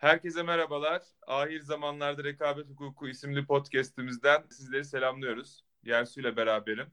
Herkese merhabalar. Ahir Zamanlarda Rekabet Hukuku isimli podcast'imizden sizleri selamlıyoruz. Yersu ile beraberim.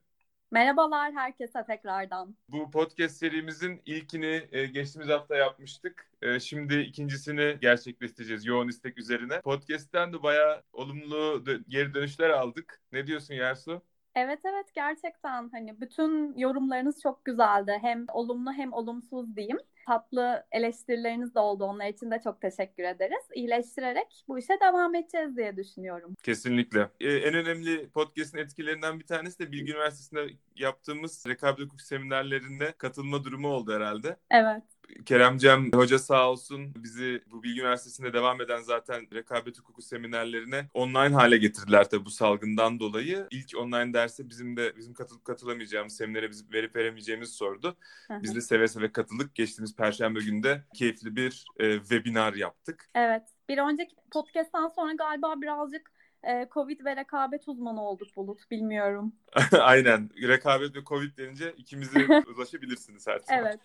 Merhabalar herkese tekrardan. Bu podcast serimizin ilkini e, geçtiğimiz hafta yapmıştık. E, şimdi ikincisini gerçekleştireceğiz yoğun istek üzerine. Podcast'ten de bayağı olumlu geri dönüşler aldık. Ne diyorsun Yersu? Evet evet gerçekten hani bütün yorumlarınız çok güzeldi. Hem olumlu hem olumsuz diyeyim. Tatlı eleştirileriniz de oldu. Onlar için de çok teşekkür ederiz. İyileştirerek bu işe devam edeceğiz diye düşünüyorum. Kesinlikle. Ee, en önemli podcast'in etkilerinden bir tanesi de Bilgi Üniversitesi'nde yaptığımız rekabet hukuk seminerlerinde katılma durumu oldu herhalde. Evet. Keremcem Hoca sağ olsun bizi bu Bilgi Üniversitesi'nde devam eden zaten rekabet hukuku seminerlerine online hale getirdiler tabii bu salgından dolayı. İlk online derse bizim de bizim katılıp katılamayacağımız seminere biz verip veremeyeceğimizi sordu. Biz de seve seve katıldık. Geçtiğimiz perşembe günde keyifli bir e, webinar yaptık. Evet. Bir önceki podcast'tan sonra galiba birazcık e, Covid ve rekabet uzmanı olduk Bulut. Bilmiyorum. Aynen. Rekabet ve Covid denince ikimize ulaşabilirsiniz her zaman. Evet.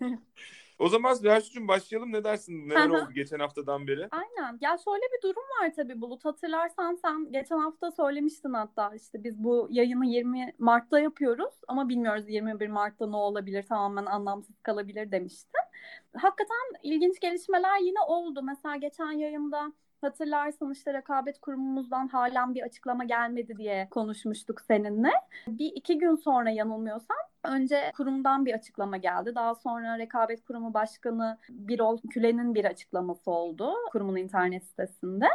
O zaman Zühayş'cığım başlayalım. Ne dersin? Neler oldu geçen haftadan beri? Aynen. Ya şöyle bir durum var tabii Bulut. Hatırlarsan sen geçen hafta söylemiştin hatta işte biz bu yayını 20 Mart'ta yapıyoruz ama bilmiyoruz 21 Mart'ta ne olabilir tamamen anlamsız kalabilir demiştin. Hakikaten ilginç gelişmeler yine oldu. Mesela geçen yayında Hatırlarsan işte rekabet kurumumuzdan halen bir açıklama gelmedi diye konuşmuştuk seninle. Bir iki gün sonra yanılmıyorsam önce kurumdan bir açıklama geldi. Daha sonra rekabet kurumu başkanı Birol Küle'nin bir açıklaması oldu kurumun internet sitesinde.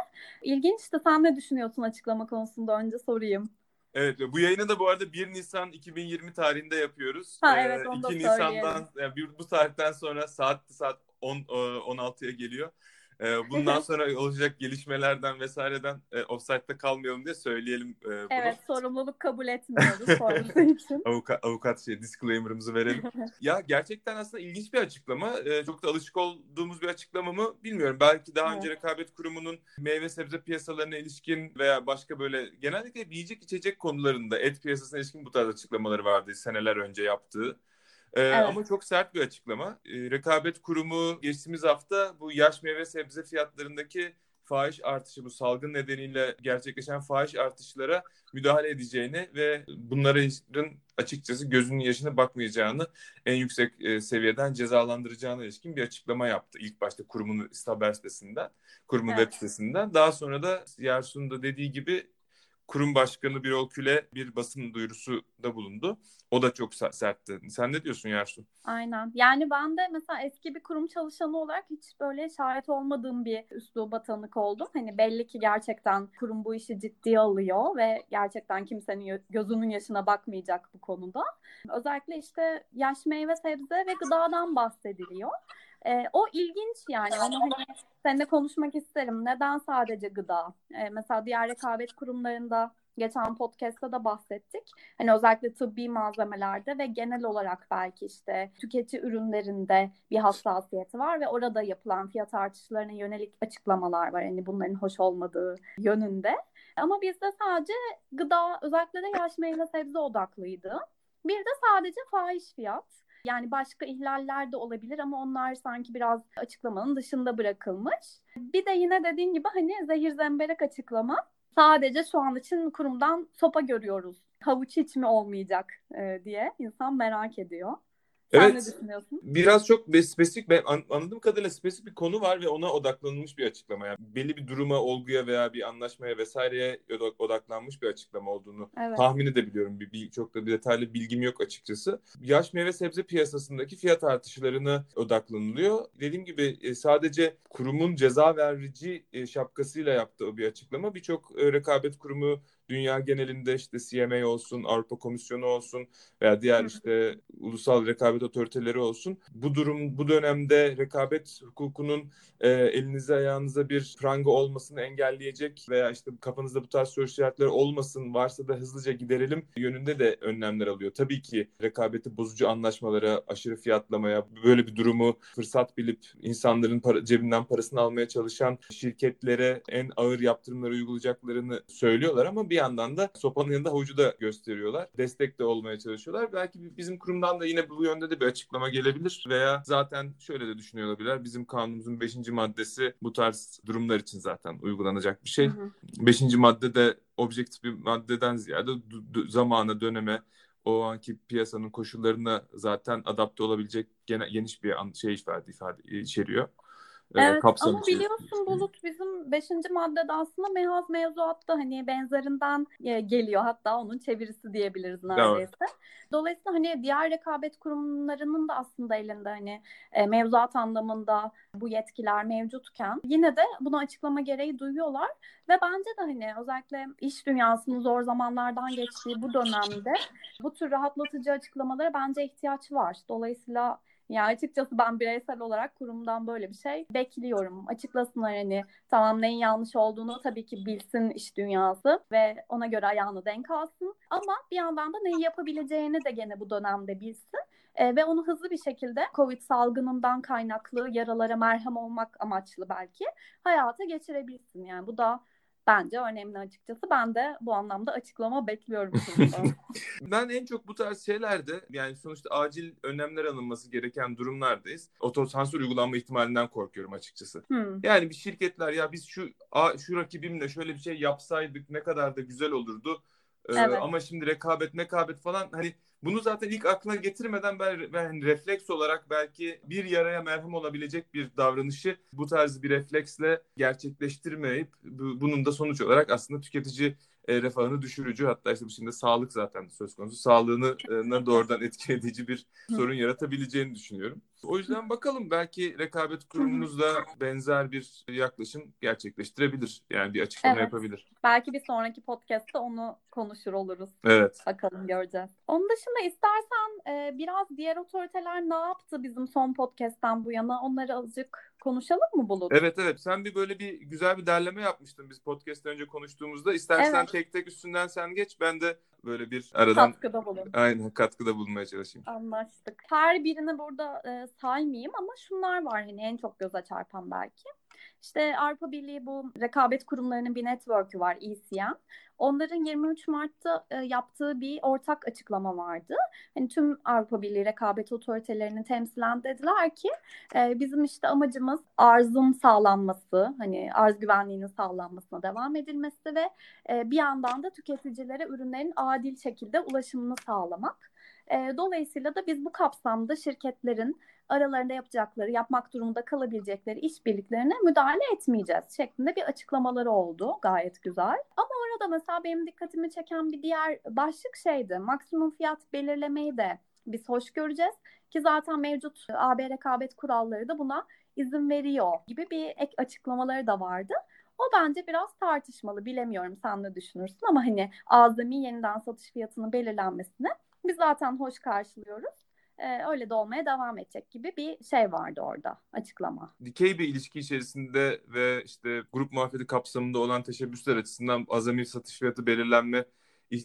İlginçti. Sen ne düşünüyorsun açıklama konusunda önce sorayım. Evet bu yayını da bu arada 1 Nisan 2020 tarihinde yapıyoruz. Ha, evet, onu 2 Nisan'dan yani bu tarihten sonra saat saat 10 16'ya geliyor. E, bundan sonra olacak gelişmelerden vesaireden e, offside'da kalmayalım diye söyleyelim e, bunu. Evet sorumluluk kabul etmiyoruz sonrası için. avukat, avukat şey disclaimer'ımızı verelim. ya gerçekten aslında ilginç bir açıklama. E, çok da alışık olduğumuz bir açıklama mı bilmiyorum. Belki daha evet. önce rekabet kurumunun meyve sebze piyasalarına ilişkin veya başka böyle genellikle yiyecek içecek konularında et piyasasına ilişkin bu tarz açıklamaları vardı seneler önce yaptığı. Ee, evet. Ama çok sert bir açıklama. Ee, Rekabet Kurumu geçtiğimiz hafta bu yaş meyve sebze fiyatlarındaki fahiş artışı bu salgın nedeniyle gerçekleşen fahiş artışlara müdahale edeceğini ve bunların açıkçası gözünün yaşına bakmayacağını en yüksek e, seviyeden cezalandıracağına ilişkin bir açıklama yaptı. İlk başta kurumun haber sitesinden, kurumun evet. web sitesinden. Daha sonra da Yarsun'un da dediği gibi kurum başkanı Birol Küle bir basın duyurusu da bulundu. O da çok sertti. Sen ne diyorsun Yarsun? Aynen. Yani ben de mesela eski bir kurum çalışanı olarak hiç böyle şahit olmadığım bir üsluba tanık oldum. Hani belli ki gerçekten kurum bu işi ciddiye alıyor ve gerçekten kimsenin gözünün yaşına bakmayacak bu konuda. Özellikle işte yaş meyve sebze ve gıdadan bahsediliyor. E, o ilginç yani. Onu hani seninle konuşmak isterim. Neden sadece gıda? E, mesela diğer rekabet kurumlarında geçen podcast'ta da bahsettik. Hani özellikle tıbbi malzemelerde ve genel olarak belki işte tüketici ürünlerinde bir hassasiyeti var ve orada yapılan fiyat artışlarına yönelik açıklamalar var. Hani bunların hoş olmadığı yönünde. Ama bizde sadece gıda özellikle de yaş meyve sebze odaklıydı. Bir de sadece fahiş fiyat. Yani başka ihlaller de olabilir ama onlar sanki biraz açıklamanın dışında bırakılmış. Bir de yine dediğin gibi hani zehir zemberek açıklama. Sadece şu an için kurumdan sopa görüyoruz. Havuç hiç mi olmayacak e, diye insan merak ediyor. Sen evet, ne düşünüyorsun? Biraz çok spesifik, ben anladığım kadarıyla spesifik bir konu var ve ona odaklanılmış bir açıklama. Yani belli bir duruma, olguya veya bir anlaşmaya vesaireye odaklanmış bir açıklama olduğunu evet. tahmin edebiliyorum. Bir, bir, çok da bir detaylı bilgim yok açıkçası. Yaş meyve sebze piyasasındaki fiyat artışlarına odaklanılıyor. Dediğim gibi e, sadece kurumun ceza verici e, şapkasıyla yaptığı bir açıklama. Birçok e, rekabet kurumu dünya genelinde işte CMA olsun, Avrupa Komisyonu olsun veya diğer işte ulusal rekabet otoriteleri olsun. Bu durum bu dönemde rekabet hukukunun e, elinize ayağınıza bir pranga olmasını engelleyecek veya işte kafanızda bu tarz soru işaretleri olmasın varsa da hızlıca giderelim yönünde de önlemler alıyor. Tabii ki rekabeti bozucu anlaşmalara, aşırı fiyatlamaya, böyle bir durumu fırsat bilip insanların para, cebinden parasını almaya çalışan şirketlere en ağır yaptırımları uygulayacaklarını söylüyorlar ama bir yandan da sopanın yanında havucu da gösteriyorlar. Destek de olmaya çalışıyorlar. Belki bizim kurumdan da yine bu yönde de bir açıklama gelebilir veya zaten şöyle de düşünüyor olabilirler. Bizim kanunumuzun 5. maddesi bu tarz durumlar için zaten uygulanacak bir şey. 5. madde de objektif bir maddeden ziyade zamana, döneme, o anki piyasanın koşullarına zaten adapte olabilecek gene, geniş bir şey ifade, ifade içeriyor. Evet kapsam ama biliyorsun Bulut bizim 5. maddede aslında mehaz mevzuatta hani benzerinden e, geliyor hatta onun çevirisi diyebiliriz neredeyse. Evet. Dolayısıyla hani diğer rekabet kurumlarının da aslında elinde hani e, mevzuat anlamında bu yetkiler mevcutken yine de bunu açıklama gereği duyuyorlar ve bence de hani özellikle iş dünyasının zor zamanlardan geçtiği bu dönemde bu tür rahatlatıcı açıklamalara bence ihtiyaç var. Dolayısıyla yani açıkçası ben bireysel olarak kurumdan böyle bir şey bekliyorum. Açıklasınlar hani tamam neyin yanlış olduğunu tabii ki bilsin iş dünyası ve ona göre ayağını denk alsın. Ama bir yandan da neyi yapabileceğini de gene bu dönemde bilsin. E, ve onu hızlı bir şekilde Covid salgınından kaynaklı yaralara merhem olmak amaçlı belki hayata geçirebilsin. Yani bu da bence önemli açıkçası. Ben de bu anlamda açıklama bekliyorum. ben en çok bu tarz şeylerde yani sonuçta acil önlemler alınması gereken durumlardayız. Otosansür uygulanma ihtimalinden korkuyorum açıkçası. Hmm. Yani bir şirketler ya biz şu şu rakibimle şöyle bir şey yapsaydık ne kadar da güzel olurdu. Ee, evet. Ama şimdi rekabet mekabet falan hani bunu zaten ilk aklına getirmeden ben, ben refleks olarak belki bir yaraya merhem olabilecek bir davranışı bu tarz bir refleksle gerçekleştirmeyip bunun da sonuç olarak aslında tüketici e, refahını düşürücü hatta işte bu şimdi sağlık zaten söz konusu sağlığını e, doğrudan etkiledici bir sorun yaratabileceğini düşünüyorum. O yüzden bakalım belki rekabet kurumunuz da benzer bir yaklaşım gerçekleştirebilir. Yani bir açıklama evet. yapabilir. Belki bir sonraki podcast'ta onu konuşur oluruz. Evet. Bakalım göreceğiz. Onun dışında istersen e, biraz diğer otoriteler ne yaptı bizim son podcast'ten bu yana onları azıcık konuşalım mı Bulut? Evet evet sen bir böyle bir güzel bir derleme yapmıştın biz podcast'ten önce konuştuğumuzda. İstersen evet. tek tek üstünden sen geç ben de böyle bir aradan katkıda bulun. Aynen katkıda bulunmaya çalışayım. Anlaştık. Her birini burada e, saymayayım ama şunlar var hani en çok göze çarpan belki. İşte Avrupa Birliği bu rekabet kurumlarının bir network'ü var ECM. Onların 23 Mart'ta e, yaptığı bir ortak açıklama vardı. Hani tüm Avrupa Birliği rekabet otoritelerinin temsilen dediler ki e, bizim işte amacımız arzın sağlanması, hani arz güvenliğinin sağlanmasına devam edilmesi ve e, bir yandan da tüketicilere ürünlerin adil şekilde ulaşımını sağlamak. E, dolayısıyla da biz bu kapsamda şirketlerin aralarında yapacakları, yapmak durumunda kalabilecekleri işbirliklerine müdahale etmeyeceğiz şeklinde bir açıklamaları oldu. Gayet güzel. Ama orada mesela benim dikkatimi çeken bir diğer başlık şeydi. Maksimum fiyat belirlemeyi de biz hoş göreceğiz ki zaten mevcut AB rekabet kuralları da buna izin veriyor gibi bir ek açıklamaları da vardı. O bence biraz tartışmalı. Bilemiyorum sen ne düşünürsün ama hani azami yeniden satış fiyatının belirlenmesini biz zaten hoş karşılıyoruz e, öyle de olmaya devam edecek gibi bir şey vardı orada açıklama. Dikey bir ilişki içerisinde ve işte grup muhabbeti kapsamında olan teşebbüsler açısından azami satış fiyatı belirlenme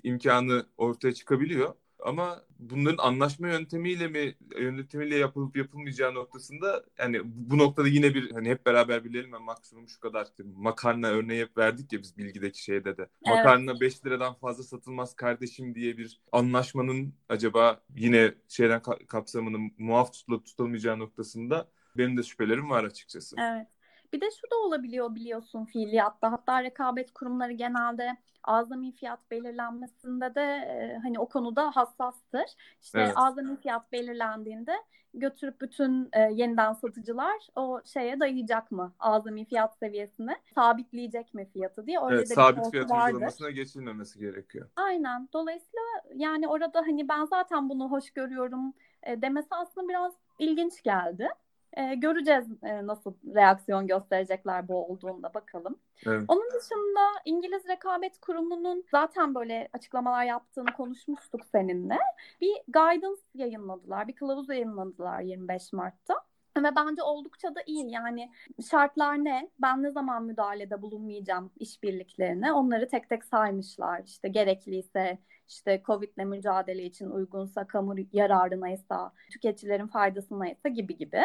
imkanı ortaya çıkabiliyor. Ama bunların anlaşma yöntemiyle mi yönetimiyle yapılıp yapılmayacağı noktasında yani bu noktada yine bir hani hep beraber bilelim ben maksimum şu kadar işte makarna örneği hep verdik ya biz bilgideki şeyde de. Evet. Makarna 5 liradan fazla satılmaz kardeşim diye bir anlaşmanın acaba yine şeyden kapsamının muaf tutulup tutulmayacağı noktasında benim de şüphelerim var açıkçası. Evet. Bir de şu da olabiliyor biliyorsun fiiliyatta. Hatta rekabet kurumları genelde azami fiyat belirlenmesinde de e, hani o konuda hassastır. İşte evet. azami fiyat belirlendiğinde götürüp bütün e, yeniden satıcılar o şeye dayayacak mı? Azami fiyat seviyesine sabitleyecek mi fiyatı diye. Öyle evet, de sabit fiyat vardır. uygulamasına geçilmemesi gerekiyor. Aynen. Dolayısıyla yani orada hani ben zaten bunu hoş görüyorum e, demesi aslında biraz ilginç geldi. E, göreceğiz e, nasıl reaksiyon gösterecekler bu olduğunda bakalım. Evet. Onun dışında İngiliz Rekabet Kurumu'nun zaten böyle açıklamalar yaptığını konuşmuştuk seninle. Bir guidance yayınladılar, bir kılavuz yayınladılar 25 Mart'ta. Ve bence oldukça da iyi. Yani şartlar ne? Ben ne zaman müdahalede bulunmayacağım işbirliklerine? Onları tek tek saymışlar. İşte gerekliyse işte Covid'le mücadele için uygunsa, kamu yararınaysa, tüketicilerin faydasınaysa gibi gibi.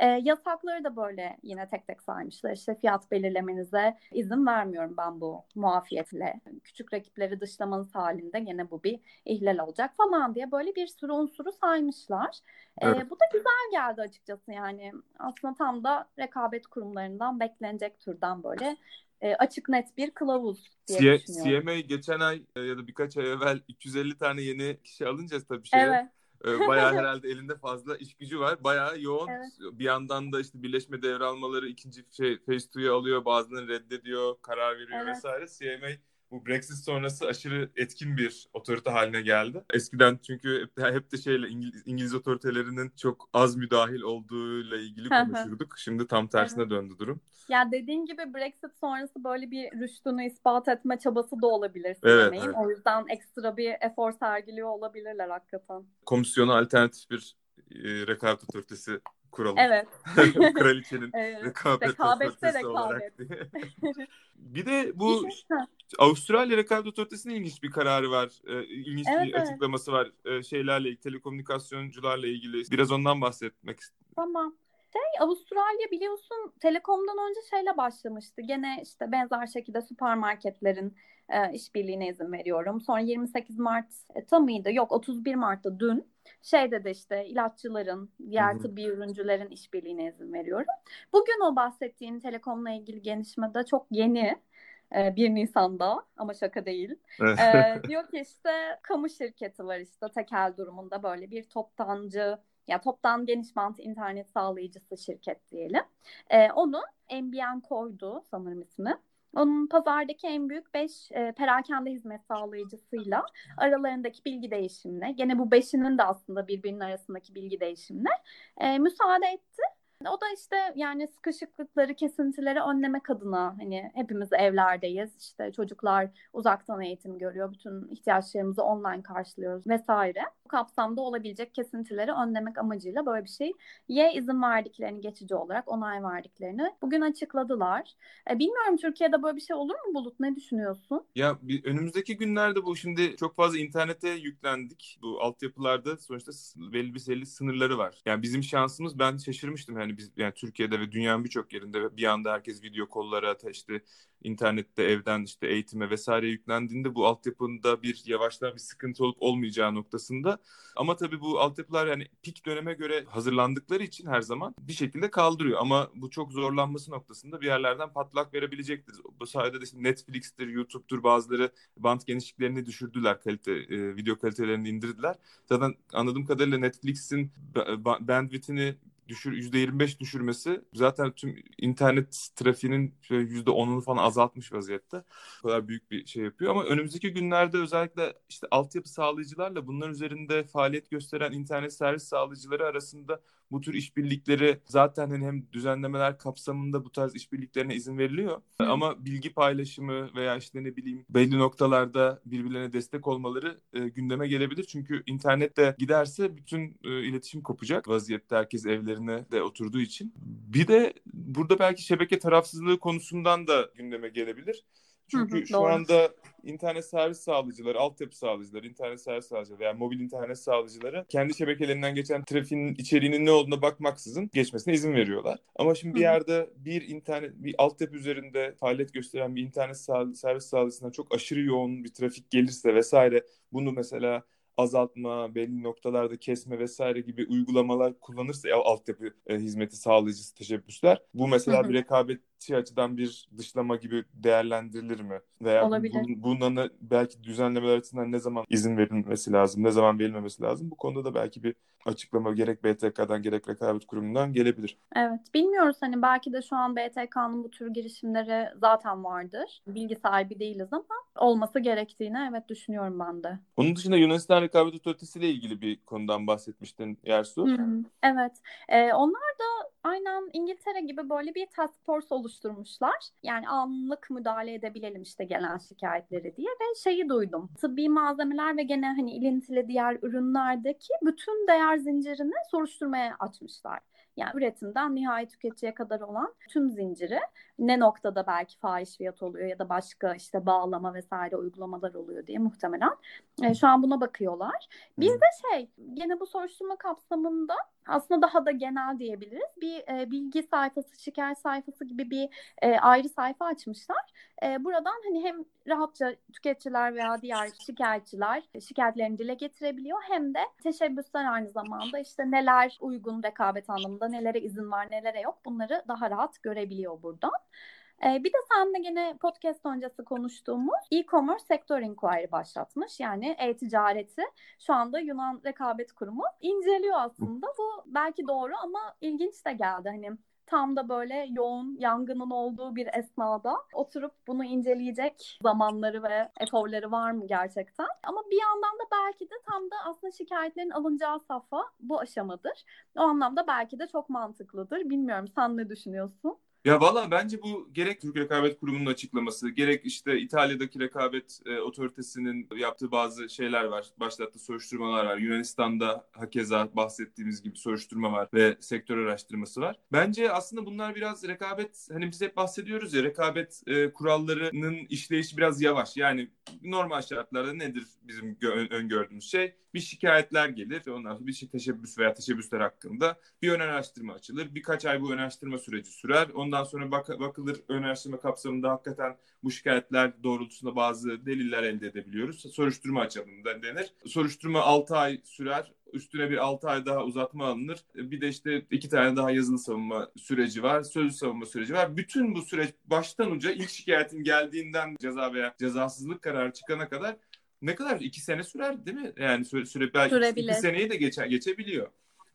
E, yasakları da böyle yine tek tek saymışlar. İşte fiyat belirlemenize izin vermiyorum ben bu muafiyetle. Küçük rakipleri dışlamanız halinde gene bu bir ihlal olacak falan diye böyle bir sürü unsuru saymışlar. Evet. E, bu da güzel geldi açıkçası yani. Aslında tam da rekabet kurumlarından beklenecek türden böyle e, açık net bir kılavuz diye C- düşünüyorum. CMA geçen ay e, ya da birkaç ay evvel 350 tane yeni kişi alınca tabii şeye. Evet. E, bayağı herhalde elinde fazla iş gücü var. Bayağı yoğun. Evet. Bir yandan da işte birleşme devralmaları ikinci şey Phase 2'yu alıyor. Bazılarını reddediyor, karar veriyor evet. vesaire. CMA bu Brexit sonrası aşırı etkin bir otorite haline geldi. Eskiden çünkü hep de şeyle İngiliz, İngiliz otoritelerinin çok az müdahil olduğuyla ilgili konuşurduk. Şimdi tam tersine evet. döndü durum. Ya dediğin gibi Brexit sonrası böyle bir rüştünü ispat etme çabası da olabilir evet, evet. O yüzden ekstra bir efor sergiliyor olabilirler hakikaten. Komisyona alternatif bir e, rekabet otoritesi kuralım. Evet. Kraliçenin evet. rekabet Rekabette rekabet. olarak bir de bu Avustralya Rekabet Otoritesi'nin ilginç bir kararı var. Ee, ilginç evet, bir evet. açıklaması var. Ee, şeylerle telekomünikasyoncularla ilgili. Biraz ondan bahsetmek istedim. Tamam. Şey Avustralya biliyorsun Telekom'dan önce şeyle başlamıştı. Gene işte benzer şekilde süpermarketlerin e, işbirliğine izin veriyorum. Sonra 28 Mart e, tam mıydı? Yok 31 Mart'ta dün şey dedi işte ilaççıların, diğer tıbbi ürüncülerin işbirliğine izin veriyorum. Bugün o bahsettiğin telekomla ilgili gelişme de çok yeni. 1 Nisan'da ama şaka değil. ee, diyor ki işte kamu şirketi var işte tekel durumunda böyle bir toptancı ya toptan geniş bant internet sağlayıcısı şirket diyelim. Ee, onu MBN koydu sanırım ismi. Onun pazardaki en büyük 5 e, perakende hizmet sağlayıcısıyla aralarındaki bilgi değişimine, gene bu beşinin de aslında birbirinin arasındaki bilgi değişimine e, müsaade etti. O da işte yani sıkışıklıkları, kesintileri önlemek adına hani hepimiz evlerdeyiz. İşte çocuklar uzaktan eğitim görüyor. Bütün ihtiyaçlarımızı online karşılıyoruz vesaire. Bu kapsamda olabilecek kesintileri önlemek amacıyla böyle bir şey ye izin verdiklerini geçici olarak onay verdiklerini bugün açıkladılar. E, bilmiyorum Türkiye'de böyle bir şey olur mu Bulut? Ne düşünüyorsun? Ya bir, önümüzdeki günlerde bu şimdi çok fazla internete yüklendik. Bu altyapılarda sonuçta belli bir sınırları var. Yani bizim şansımız ben şaşırmıştım yani biz yani Türkiye'de ve dünyanın birçok yerinde bir anda herkes video kollara işte internette evden işte eğitime vesaire yüklendiğinde bu altyapında bir yavaştan bir sıkıntı olup olmayacağı noktasında. Ama tabii bu altyapılar yani pik döneme göre hazırlandıkları için her zaman bir şekilde kaldırıyor. Ama bu çok zorlanması noktasında bir yerlerden patlak verebilecektir. Bu sayede de işte Netflix'tir, YouTube'dur bazıları bant genişliklerini düşürdüler, kalite e, video kalitelerini indirdiler. Zaten anladığım kadarıyla Netflix'in bandwidth'ini düşür %25 düşürmesi zaten tüm internet trafiğinin %10'unu falan azaltmış vaziyette. Bu kadar büyük bir şey yapıyor ama önümüzdeki günlerde özellikle işte altyapı sağlayıcılarla bunların üzerinde faaliyet gösteren internet servis sağlayıcıları arasında bu tür işbirlikleri zaten hani hem düzenlemeler kapsamında bu tarz işbirliklerine izin veriliyor. Hı. Ama bilgi paylaşımı veya işte ne bileyim belli noktalarda birbirlerine destek olmaları e, gündeme gelebilir. Çünkü internette giderse bütün e, iletişim kopacak vaziyette herkes evlerine de oturduğu için. Bir de burada belki şebeke tarafsızlığı konusundan da gündeme gelebilir. Çünkü hı hı, şu doğru. anda internet servis sağlayıcıları, altyapı sağlayıcıları, internet servis sağlayıcıları veya mobil internet sağlayıcıları kendi şebekelerinden geçen trafiğin içeriğinin ne olduğuna bakmaksızın geçmesine izin veriyorlar. Ama şimdi bir yerde bir internet, bir altyapı üzerinde faaliyet gösteren bir internet servis sağlayıcısından çok aşırı yoğun bir trafik gelirse vesaire bunu mesela azaltma, belli noktalarda kesme vesaire gibi uygulamalar kullanırsa altyapı e, hizmeti sağlayıcısı teşebbüsler bu mesela bir rekabetçi açıdan bir dışlama gibi değerlendirilir mi? Veya Olabilir. Bu, bundan belki düzenlemeler açısından ne zaman izin verilmesi lazım, ne zaman verilmemesi lazım? Bu konuda da belki bir açıklama gerek BTK'dan gerek rekabet kurumundan gelebilir. Evet bilmiyoruz hani belki de şu an BTK'nın bu tür girişimleri zaten vardır. Bilgi sahibi değiliz ama olması gerektiğini evet düşünüyorum ben de. Onun dışında Yunanistan Rekabet Otoritesi ile ilgili bir konudan bahsetmiştin Yersu. Hı, evet. Ee, onlar da aynen İngiltere gibi böyle bir task force oluşturmuşlar. Yani anlık müdahale edebilelim işte gelen şikayetleri diye ve şeyi duydum. Tıbbi malzemeler ve gene hani ilintili diğer ürünlerdeki bütün değer zincirini soruşturmaya açmışlar. Yani üretimden nihai tüketiciye kadar olan tüm zinciri ne noktada belki fahiş fiyat oluyor ya da başka işte bağlama vesaire uygulamalar oluyor diye muhtemelen e, şu an buna bakıyorlar. Biz de şey gene bu soruşturma kapsamında aslında daha da genel diyebiliriz. Bir e, bilgi sayfası, şikayet sayfası gibi bir e, ayrı sayfa açmışlar. E, buradan hani hem rahatça tüketiciler veya diğer şikayetçiler şikayetlerini dile getirebiliyor hem de teşebbüsler aynı zamanda işte neler uygun rekabet anlamında, nelere izin var, nelere yok bunları daha rahat görebiliyor buradan. Ee, bir de seninle gene podcast öncesi konuştuğumuz e-commerce sektör inquiry başlatmış. Yani e-ticareti şu anda Yunan Rekabet Kurumu inceliyor aslında. Bu belki doğru ama ilginç de geldi. Hani tam da böyle yoğun yangının olduğu bir esnada oturup bunu inceleyecek zamanları ve eforları var mı gerçekten? Ama bir yandan da belki de tam da aslında şikayetlerin alınacağı safha bu aşamadır. O anlamda belki de çok mantıklıdır. Bilmiyorum sen ne düşünüyorsun? Ya valla bence bu gerek Türk Rekabet Kurumu'nun açıklaması, gerek işte İtalya'daki rekabet e, otoritesinin yaptığı bazı şeyler var. Başlattığı soruşturmalar var. Yunanistan'da hakeza bahsettiğimiz gibi soruşturma var ve sektör araştırması var. Bence aslında bunlar biraz rekabet, hani biz hep bahsediyoruz ya rekabet e, kurallarının işleyişi biraz yavaş. Yani normal şartlarda nedir bizim gö- öngördüğümüz şey? Bir şikayetler gelir. Ondan sonra bir şey teşebbüs veya teşebbüsler hakkında bir ön araştırma açılır. Birkaç ay bu ön araştırma süreci sürer. Ondan sonra bak bakılır ön araştırma kapsamında hakikaten bu şikayetler doğrultusunda bazı deliller elde edebiliyoruz. Soruşturma açalım denir. Soruşturma 6 ay sürer üstüne bir 6 ay daha uzatma alınır. Bir de işte iki tane daha yazılı savunma süreci var. Sözlü savunma süreci var. Bütün bu süreç baştan uca ilk şikayetin geldiğinden ceza veya cezasızlık kararı çıkana kadar ne kadar? iki sene sürer değil mi? Yani süre, süre belki Sürebilir. iki seneyi de geçe, geçebiliyor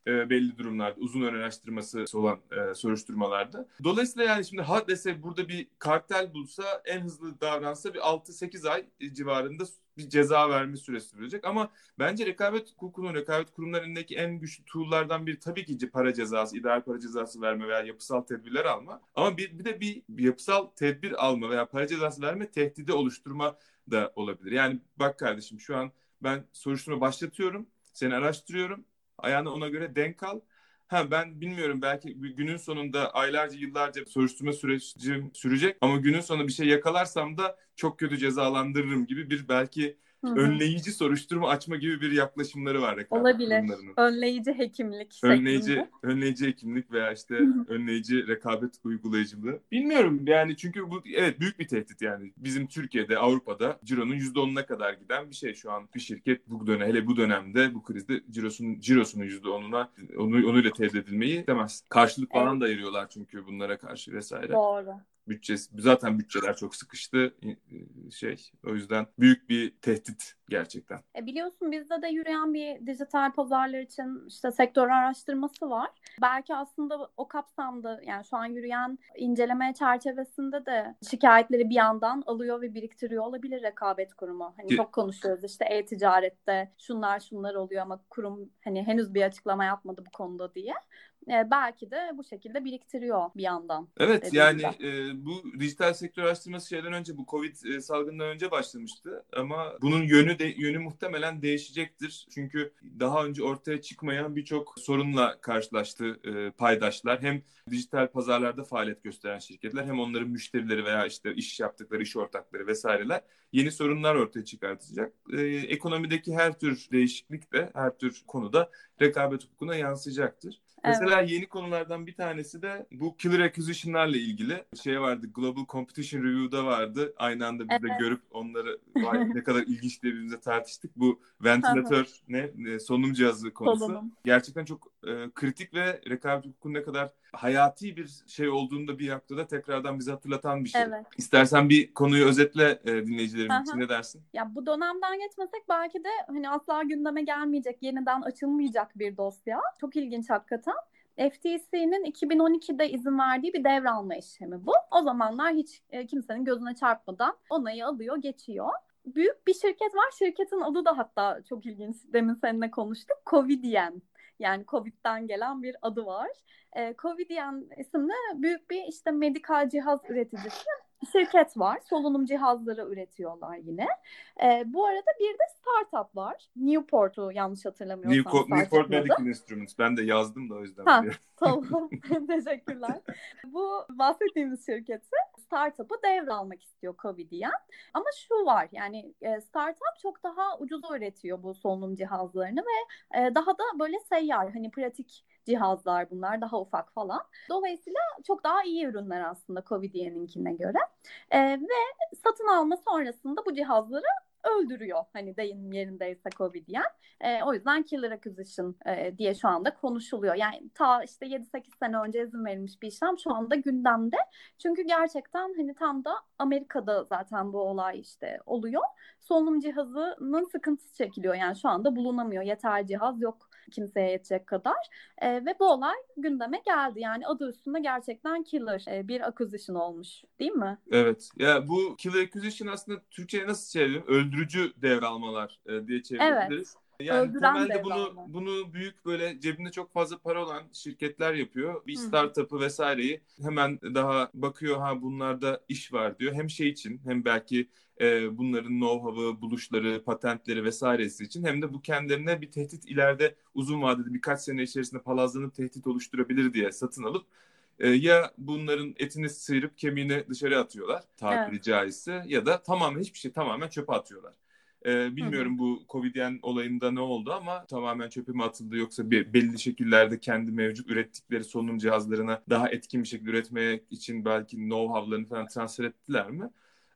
e, belli durumlarda uzun ön araştırması olan e, soruşturmalarda. Dolayısıyla yani şimdi ha dese burada bir kartel bulsa en hızlı davransa bir 6-8 ay civarında bir ceza verme süresi sürecek. Ama bence rekabet hukukunun, rekabet kurumlarındaki en güçlü tool'lardan biri tabii ki para cezası, ideal para cezası verme veya yapısal tedbirler alma. Ama bir, bir de bir, bir yapısal tedbir alma veya para cezası verme tehdidi oluşturma da olabilir. Yani bak kardeşim şu an ben soruşturma başlatıyorum, seni araştırıyorum Ayağını ona göre denk al. Ha ben bilmiyorum belki günün sonunda aylarca yıllarca soruşturma sürecim sürecek ama günün sonunda bir şey yakalarsam da çok kötü cezalandırırım gibi bir belki Hı-hı. önleyici soruşturma açma gibi bir yaklaşımları var Olabilir. Önleyici hekimlik. Önleyici şeklinde. önleyici hekimlik veya işte Hı-hı. önleyici rekabet uygulayıcılığı. Bilmiyorum yani çünkü bu evet büyük bir tehdit yani. Bizim Türkiye'de, Avrupa'da cironun %10'una kadar giden bir şey şu an. Bir şirket bu dönem hele bu dönemde bu krizde cirosunun cirosunun %10'una onu onuyla tehdit edilmeyi istemez. Karşılık falan evet. da ayırıyorlar çünkü bunlara karşı vesaire. Doğru bütçesi zaten bütçeler çok sıkıştı şey o yüzden büyük bir tehdit gerçekten. E biliyorsun bizde de yürüyen bir dijital pazarlar için işte sektör araştırması var. Belki aslında o kapsamda yani şu an yürüyen inceleme çerçevesinde de şikayetleri bir yandan alıyor ve biriktiriyor olabilir rekabet kurumu. Hani Ki... çok konuşuyoruz işte e-ticarette şunlar şunlar oluyor ama kurum hani henüz bir açıklama yapmadı bu konuda diye e, belki de bu şekilde biriktiriyor bir yandan. Evet yani e, bu dijital sektör araştırması şeyden önce bu Covid e, salgından önce başlamıştı ama bunun yönü de yönü muhtemelen değişecektir. Çünkü daha önce ortaya çıkmayan birçok sorunla karşılaştı e, paydaşlar. Hem dijital pazarlarda faaliyet gösteren şirketler hem onların müşterileri veya işte iş yaptıkları iş ortakları vesaireler yeni sorunlar ortaya çıkartacak. E, ekonomideki her tür değişiklik de her tür konuda rekabet hukukuna yansıyacaktır. Mesela yeni konulardan bir tanesi de bu killer acquisition'larla ilgili. Şey vardı Global Competition Review'da vardı. Aynı anda biz de görüp onları vay ne kadar ilginç diye birbirimize tartıştık. Bu ventilatör ne solunum cihazı konusu. Solunum. Gerçekten çok e, kritik ve rekabet hukukunun ne kadar hayati bir şey olduğunda bir noktada tekrardan bize hatırlatan bir şey. Evet. İstersen bir konuyu özetle e, dinleyicilerimiz için ne dersin? Ya bu dönemden geçmesek belki de hani asla gündeme gelmeyecek, yeniden açılmayacak bir dosya. Çok ilginç hakikaten. FTC'nin 2012'de izin verdiği bir devralma işlemi bu. O zamanlar hiç e, kimsenin gözüne çarpmadan onayı alıyor, geçiyor. Büyük bir şirket var. Şirketin adı da hatta çok ilginç. Demin seninle konuştuk. Covidien. Yani Covid'den gelen bir adı var. E, Covidien isimli büyük bir işte medikal cihaz üreticisi şirket var. Solunum cihazları üretiyorlar yine. E, bu arada bir de startup var. Newport'u yanlış hatırlamıyorsam. Newport, Newport Medical Instruments. Ben de yazdım da o yüzden. Ha, tamam. Teşekkürler. bu bahsettiğimiz şirketi startup'ı devralmak istiyor Covidian. Ama şu var yani e, startup çok daha ucuz üretiyor bu solunum cihazlarını ve e, daha da böyle seyyar hani pratik cihazlar bunlar daha ufak falan. Dolayısıyla çok daha iyi ürünler aslında Covidian'inkine göre. E, ve satın alma sonrasında bu cihazları öldürüyor. Hani deyim yerindeyse Covidian. E, o yüzden killer acquisition e, diye şu anda konuşuluyor. Yani ta işte 7-8 sene önce izin verilmiş bir işlem şu anda gündemde. Çünkü gerçekten hani tam da Amerika'da zaten bu olay işte oluyor. Solunum cihazının sıkıntısı çekiliyor. Yani şu anda bulunamıyor. Yeterli cihaz yok kimseye yetecek kadar. E, ve bu olay gündeme geldi. Yani adı üstünde gerçekten killer e, bir acquisition olmuş değil mi? Evet. Ya bu killer acquisition aslında Türkçe'ye nasıl çeviriyor? Öldürücü devralmalar e, diye çevirebiliriz. Evet. Yani Öldüren temelde bunu bunu büyük böyle cebinde çok fazla para olan şirketler yapıyor. Bir startup'ı vesaireyi hemen daha bakıyor ha bunlarda iş var diyor. Hem şey için hem belki e, bunların know-how'ı, buluşları, patentleri vesairesi için hem de bu kendilerine bir tehdit ileride uzun vadede birkaç sene içerisinde palazlanıp tehdit oluşturabilir diye satın alıp e, ya bunların etini sıyırıp kemiğini dışarı atıyorlar tabiri evet. caizse ya da tamamen hiçbir şey tamamen çöpe atıyorlar. Ee, bilmiyorum hı hı. bu Covidyen olayında ne oldu ama tamamen çöpe mi atıldı yoksa bir, belli şekillerde kendi mevcut ürettikleri solunum cihazlarına daha etkin bir şekilde üretmek için belki know-how'larını falan transfer ettiler mi?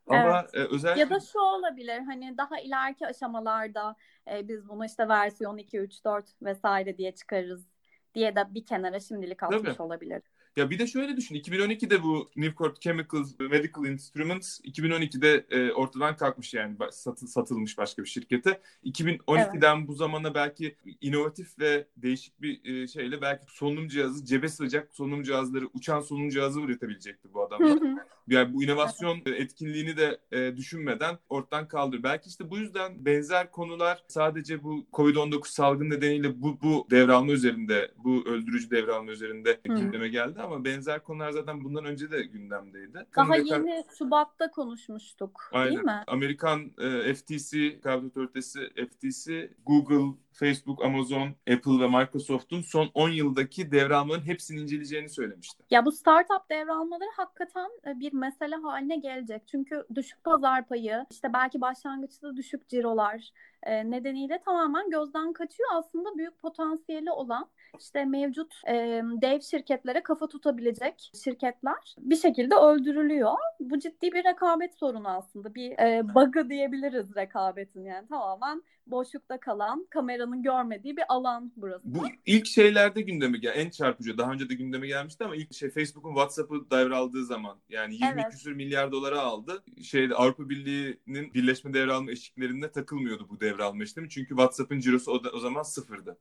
Ama evet. e, özellikle... Ya da şu olabilir hani daha ileriki aşamalarda e, biz bunu işte versiyon 2, 3, 4 vesaire diye çıkarırız diye de bir kenara şimdilik atmış Tabii. olabilir. Ya bir de şöyle düşün. 2012'de bu Newport Chemicals Medical Instruments 2012'de e, ortadan kalkmış yani satı, satılmış başka bir şirkete. 2012'den evet. bu zamana belki inovatif ve değişik bir e, şeyle belki solunum cihazı, cebe sığacak solunum cihazları, uçan solunum cihazı üretebilecekti bu adamlar. yani bu inovasyon evet. etkinliğini de e, düşünmeden ortadan kaldır. Belki işte bu yüzden benzer konular sadece bu Covid-19 salgın nedeniyle bu, bu devralma üzerinde, bu öldürücü devralma üzerinde gündeme geldi ama benzer konular zaten bundan önce de gündemdeydi. Daha Amerikan... yeni Şubat'ta konuşmuştuk Aynen. değil mi? Amerikan e, FTC, Kavga Otoritesi FTC, Google, Facebook, Amazon, Apple ve Microsoft'un son 10 yıldaki devralmaların hepsini inceleyeceğini söylemişti. Ya bu startup devralmaları hakikaten e, bir mesele haline gelecek. Çünkü düşük pazar payı, işte belki başlangıçta düşük cirolar e, nedeniyle tamamen gözden kaçıyor. Aslında büyük potansiyeli olan işte mevcut e, dev şirketlere kafa tutabilecek şirketler bir şekilde öldürülüyor. Bu ciddi bir rekabet sorunu aslında. Bir bug'ı diyebiliriz rekabetin yani tamamen boşlukta kalan, kameranın görmediği bir alan burası. Bu ilk şeylerde gündeme gel, en çarpıcı. Daha önce de gündeme gelmişti ama ilk şey Facebook'un WhatsApp'ı devraldığı zaman yani 20 evet. küsür milyar dolara aldı. Şeyde Avrupa Birliği'nin birleşme devralma eşiklerinde takılmıyordu bu devralma işlemi. Çünkü WhatsApp'ın cirosu o, da, o zaman sıfırdı.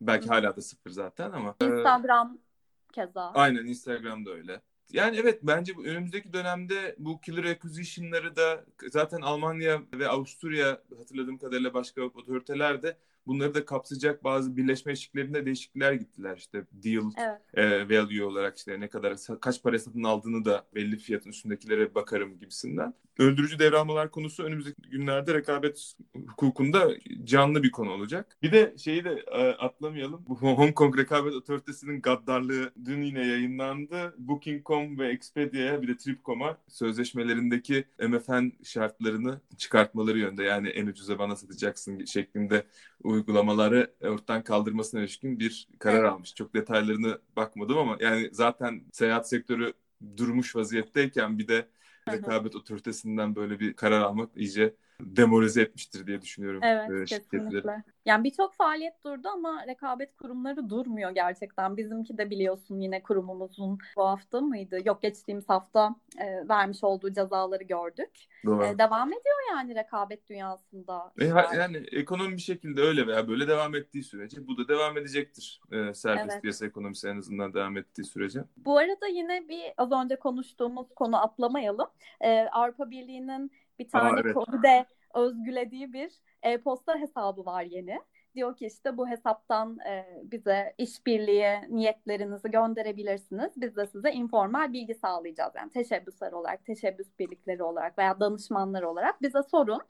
Belki Hı. hala da sıfır zaten ama. Instagram e, keza. Aynen Instagram'da öyle. Yani evet bence bu önümüzdeki dönemde bu killer acquisition'ları da zaten Almanya ve Avusturya hatırladığım kadarıyla başka otoriteler de bunları da kapsayacak bazı birleşme eşiklerinde değişiklikler gittiler. İşte deal evet. e, value olarak işte ne kadar kaç para satın aldığını da belli fiyatın üstündekilere bakarım gibisinden. Öldürücü devralmalar konusu önümüzdeki günlerde rekabet hukukunda canlı bir konu olacak. Bir de şeyi de e, atlamayalım. Bu Hong Kong Rekabet Otoritesi'nin gaddarlığı dün yine yayınlandı. Booking.com ve Expedia'ya bir de Trip.com'a sözleşmelerindeki MFN şartlarını çıkartmaları yönde. Yani en ucuza bana satacaksın şeklinde uygulamaları ortadan kaldırmasına ilişkin bir karar almış. Çok detaylarını bakmadım ama yani zaten seyahat sektörü durmuş vaziyetteyken bir de rekabet otoritesinden böyle bir karar almak iyice demoralize etmiştir diye düşünüyorum. Evet e, kesinlikle. Yani birçok faaliyet durdu ama rekabet kurumları durmuyor gerçekten. Bizimki de biliyorsun yine kurumumuzun bu hafta mıydı? Yok geçtiğimiz hafta e, vermiş olduğu cezaları gördük. Doğru. E, devam ediyor yani rekabet dünyasında. E, yani ekonomi bir şekilde öyle veya böyle devam ettiği sürece bu da devam edecektir. E, serbest evet. piyasa ekonomisi en azından devam ettiği sürece. Bu arada yine bir az önce konuştuğumuz konu atlamayalım. E, Avrupa Birliği'nin bir tane Aa, evet. COVID'e özgülediği bir e-posta hesabı var yeni. diyor ki işte bu hesaptan e, bize işbirliği niyetlerinizi gönderebilirsiniz. Biz de size informal bilgi sağlayacağız. Yani teşebbüsler olarak, teşebbüs birlikleri olarak veya danışmanlar olarak bize sorun.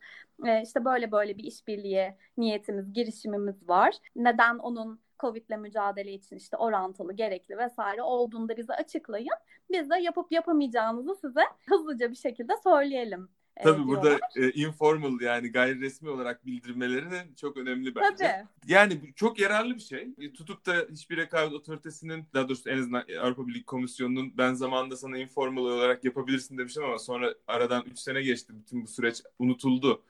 E, işte böyle böyle bir işbirliği niyetimiz, girişimimiz var. Neden onun Covid'le mücadele için işte orantılı, gerekli vesaire olduğunda bize açıklayın. Biz de yapıp yapamayacağımızı size hızlıca bir şekilde söyleyelim Tabii e, burada e, informal yani gayri resmi olarak bildirmeleri çok önemli bence. Tabii. Yani çok yararlı bir şey. E, tutup da hiçbir rekabet otoritesinin daha doğrusu en azından Avrupa Birliği Komisyonu'nun ben zamanında sana informal olarak yapabilirsin demiştim ama sonra aradan 3 sene geçti. Bütün bu süreç unutuldu.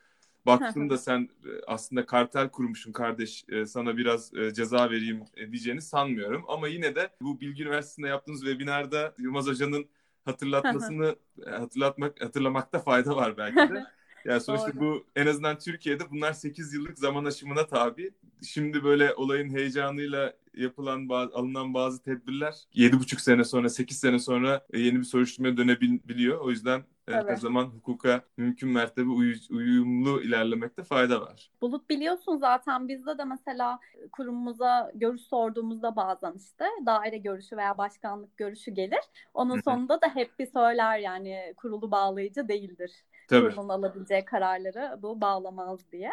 Baktığında sen e, aslında kartel kurmuşsun kardeş sana biraz ceza vereyim diyeceğini sanmıyorum. Ama yine de bu Bilgi Üniversitesi'nde yaptığınız webinarda Yılmaz Hoca'nın hatırlatmasını e, hatırlatmak hatırlamakta fayda var belki de. Yani sonuçta Doğru. bu en azından Türkiye'de bunlar 8 yıllık zaman aşımına tabi. Şimdi böyle olayın heyecanıyla yapılan bazı, alınan bazı tedbirler 7,5 sene sonra 8 sene sonra e, yeni bir soruşturmaya dönebiliyor. O yüzden evet. her zaman hukuka mümkün mertebe uy- uyumlu ilerlemekte fayda var. Bulut biliyorsun zaten bizde de mesela kurumumuza görüş sorduğumuzda bazen işte daire görüşü veya başkanlık görüşü gelir. Onun sonunda da hep bir söyler yani kurulu bağlayıcı değildir. Tabii. Kurumun alabileceği kararları bu bağlamaz diye.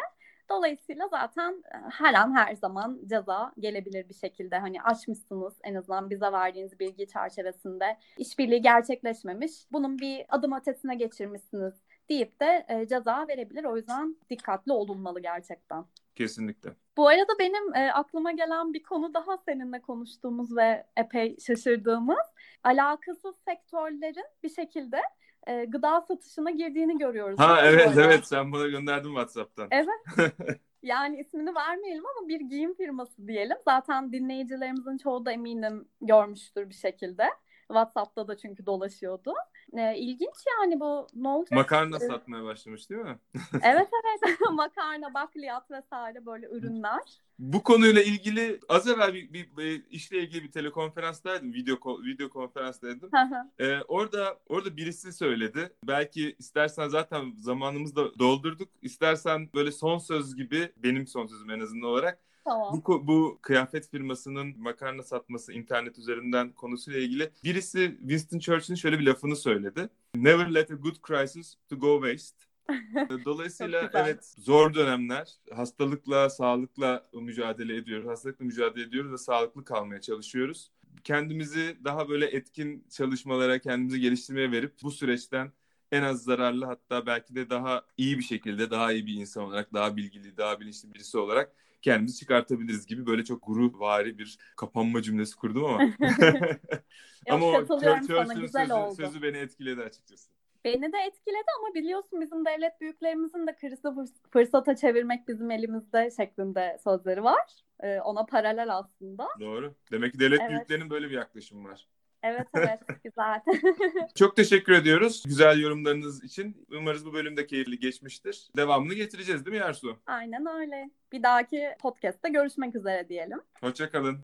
Dolayısıyla zaten e, her an her zaman ceza gelebilir bir şekilde. Hani açmışsınız en azından bize verdiğiniz bilgi çerçevesinde işbirliği gerçekleşmemiş. Bunun bir adım ötesine geçirmişsiniz deyip de e, ceza verebilir. O yüzden dikkatli olunmalı gerçekten. Kesinlikle. Bu arada benim e, aklıma gelen bir konu daha seninle konuştuğumuz ve epey şaşırdığımız alakasız sektörlerin bir şekilde e, gıda satışına girdiğini görüyoruz. Ha evet arada. evet sen bana gönderdin WhatsApp'tan. Evet. yani ismini vermeyelim ama bir giyim firması diyelim. Zaten dinleyicilerimizin çoğu da eminim görmüştür bir şekilde. WhatsApp'ta da çünkü dolaşıyordu. E, ilginç yani bu ne olacak? Makarna ee, satmaya başlamış değil mi? evet evet makarna, bakliyat vesaire böyle ürünler. Bu konuyla ilgili az evvel bir, bir, bir işle ilgili bir telekonferanstaydım. Video video konferanstaydım. ee, orada orada birisi söyledi. Belki istersen zaten zamanımızı da doldurduk. İstersen böyle son söz gibi benim son sözüm en azından olarak Tamam. Bu, bu kıyafet firmasının makarna satması internet üzerinden konusuyla ilgili birisi Winston Churchill'in şöyle bir lafını söyledi. Never let a good crisis to go waste. Dolayısıyla evet zor dönemler. Hastalıkla, sağlıkla mücadele ediyoruz. Hastalıkla mücadele ediyoruz ve sağlıklı kalmaya çalışıyoruz. Kendimizi daha böyle etkin çalışmalara, kendimizi geliştirmeye verip bu süreçten en az zararlı hatta belki de daha iyi bir şekilde, daha iyi bir insan olarak, daha bilgili, daha bilinçli birisi olarak kendimizi çıkartabiliriz gibi böyle çok gururvari bir kapanma cümlesi kurdum ama. ama o Churchill'ın sözü, sözü beni etkiledi açıkçası. Beni de etkiledi ama biliyorsun bizim devlet büyüklerimizin de krizi fırsata çevirmek bizim elimizde şeklinde sözleri var. Ee, ona paralel aslında. Doğru. Demek ki devlet evet. büyüklerinin böyle bir yaklaşımı var. Evet evet güzel. Çok teşekkür ediyoruz güzel yorumlarınız için. Umarız bu bölümde keyifli geçmiştir. Devamını getireceğiz değil mi Yersu? Aynen öyle. Bir dahaki podcast'te görüşmek üzere diyelim. Hoşçakalın.